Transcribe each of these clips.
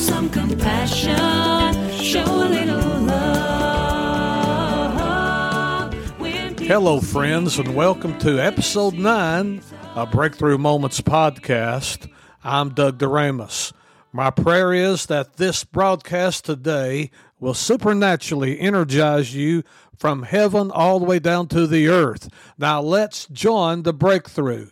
some compassion, show a little love. Hello, friends, and welcome to episode nine of Breakthrough Moments podcast. I'm Doug DeRamus. My prayer is that this broadcast today will supernaturally energize you from heaven all the way down to the earth. Now let's join the breakthrough.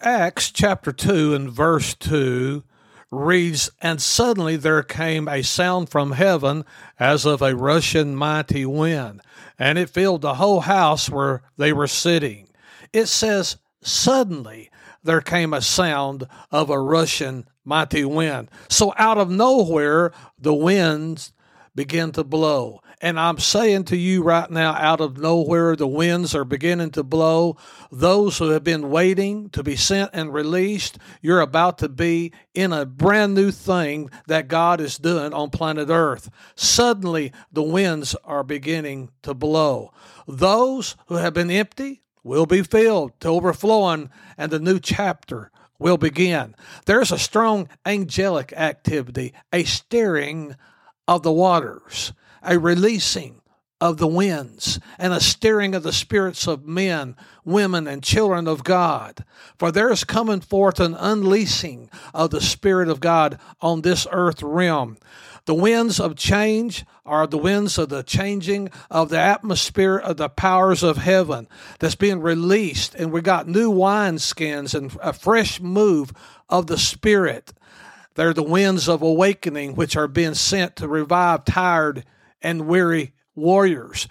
Acts chapter 2 and verse 2 reads, And suddenly there came a sound from heaven as of a rushing mighty wind, and it filled the whole house where they were sitting. It says, Suddenly there came a sound of a rushing mighty wind. So out of nowhere, the winds began to blow. And I'm saying to you right now, out of nowhere, the winds are beginning to blow. Those who have been waiting to be sent and released, you're about to be in a brand new thing that God is doing on planet Earth. Suddenly, the winds are beginning to blow. Those who have been empty will be filled to overflowing, and the new chapter will begin. There's a strong angelic activity, a stirring of the waters a releasing of the winds and a stirring of the spirits of men, women, and children of God. For there is coming forth an unleashing of the Spirit of God on this earth realm. The winds of change are the winds of the changing of the atmosphere of the powers of heaven that's being released. And we got new wineskins and a fresh move of the Spirit. They're the winds of awakening which are being sent to revive tired and weary warriors.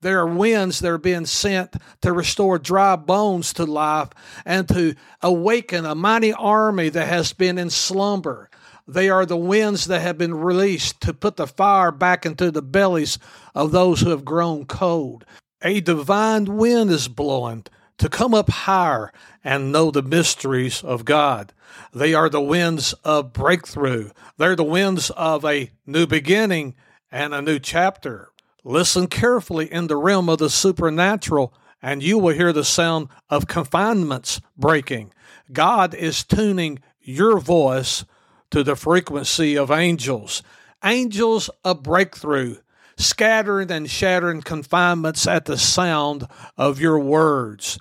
There are winds that are being sent to restore dry bones to life and to awaken a mighty army that has been in slumber. They are the winds that have been released to put the fire back into the bellies of those who have grown cold. A divine wind is blowing to come up higher and know the mysteries of God. They are the winds of breakthrough. They're the winds of a new beginning and a new chapter. Listen carefully in the realm of the supernatural, and you will hear the sound of confinements breaking. God is tuning your voice to the frequency of angels, angels of breakthrough, scattering and shattering confinements at the sound of your words.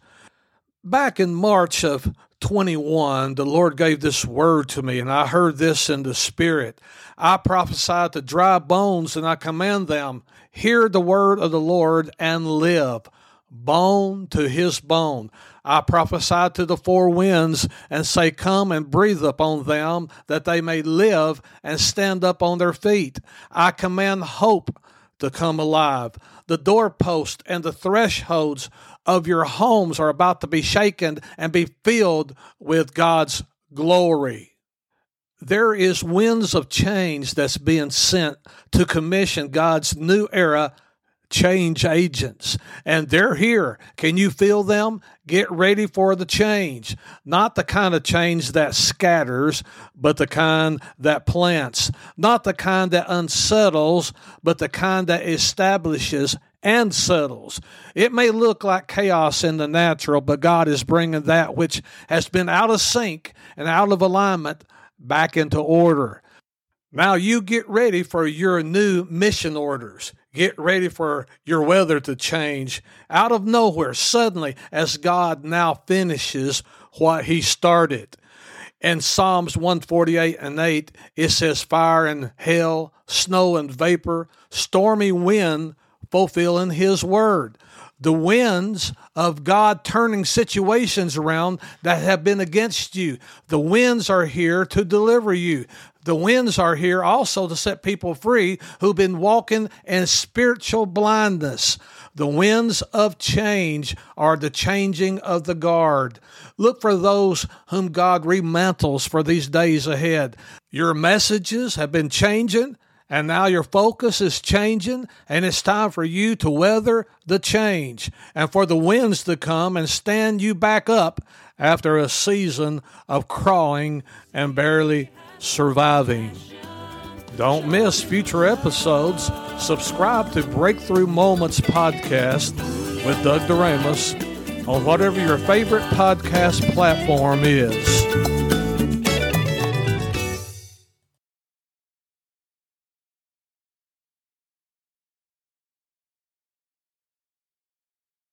Back in March of 21, the Lord gave this word to me, and I heard this in the Spirit. I prophesy to dry bones, and I command them, Hear the word of the Lord and live, bone to his bone. I prophesy to the four winds and say, Come and breathe upon them, that they may live and stand up on their feet. I command hope to come alive. The doorpost and the thresholds of your homes are about to be shaken and be filled with God's glory. There is winds of change that's being sent to commission God's new era change agents, and they're here. Can you feel them? Get ready for the change. Not the kind of change that scatters, but the kind that plants. Not the kind that unsettles, but the kind that establishes and settles. It may look like chaos in the natural, but God is bringing that which has been out of sync and out of alignment back into order. Now you get ready for your new mission orders. Get ready for your weather to change out of nowhere, suddenly, as God now finishes what He started. In Psalms 148 and 8, it says, Fire and hail, snow and vapor, stormy wind fulfilling His word. The winds of God turning situations around that have been against you. The winds are here to deliver you. The winds are here also to set people free who've been walking in spiritual blindness. The winds of change are the changing of the guard. Look for those whom God remantles for these days ahead. Your messages have been changing and now your focus is changing, and it's time for you to weather the change and for the winds to come and stand you back up after a season of crawling and barely surviving. Don't miss future episodes. Subscribe to Breakthrough Moments Podcast with Doug DeRamus on whatever your favorite podcast platform is.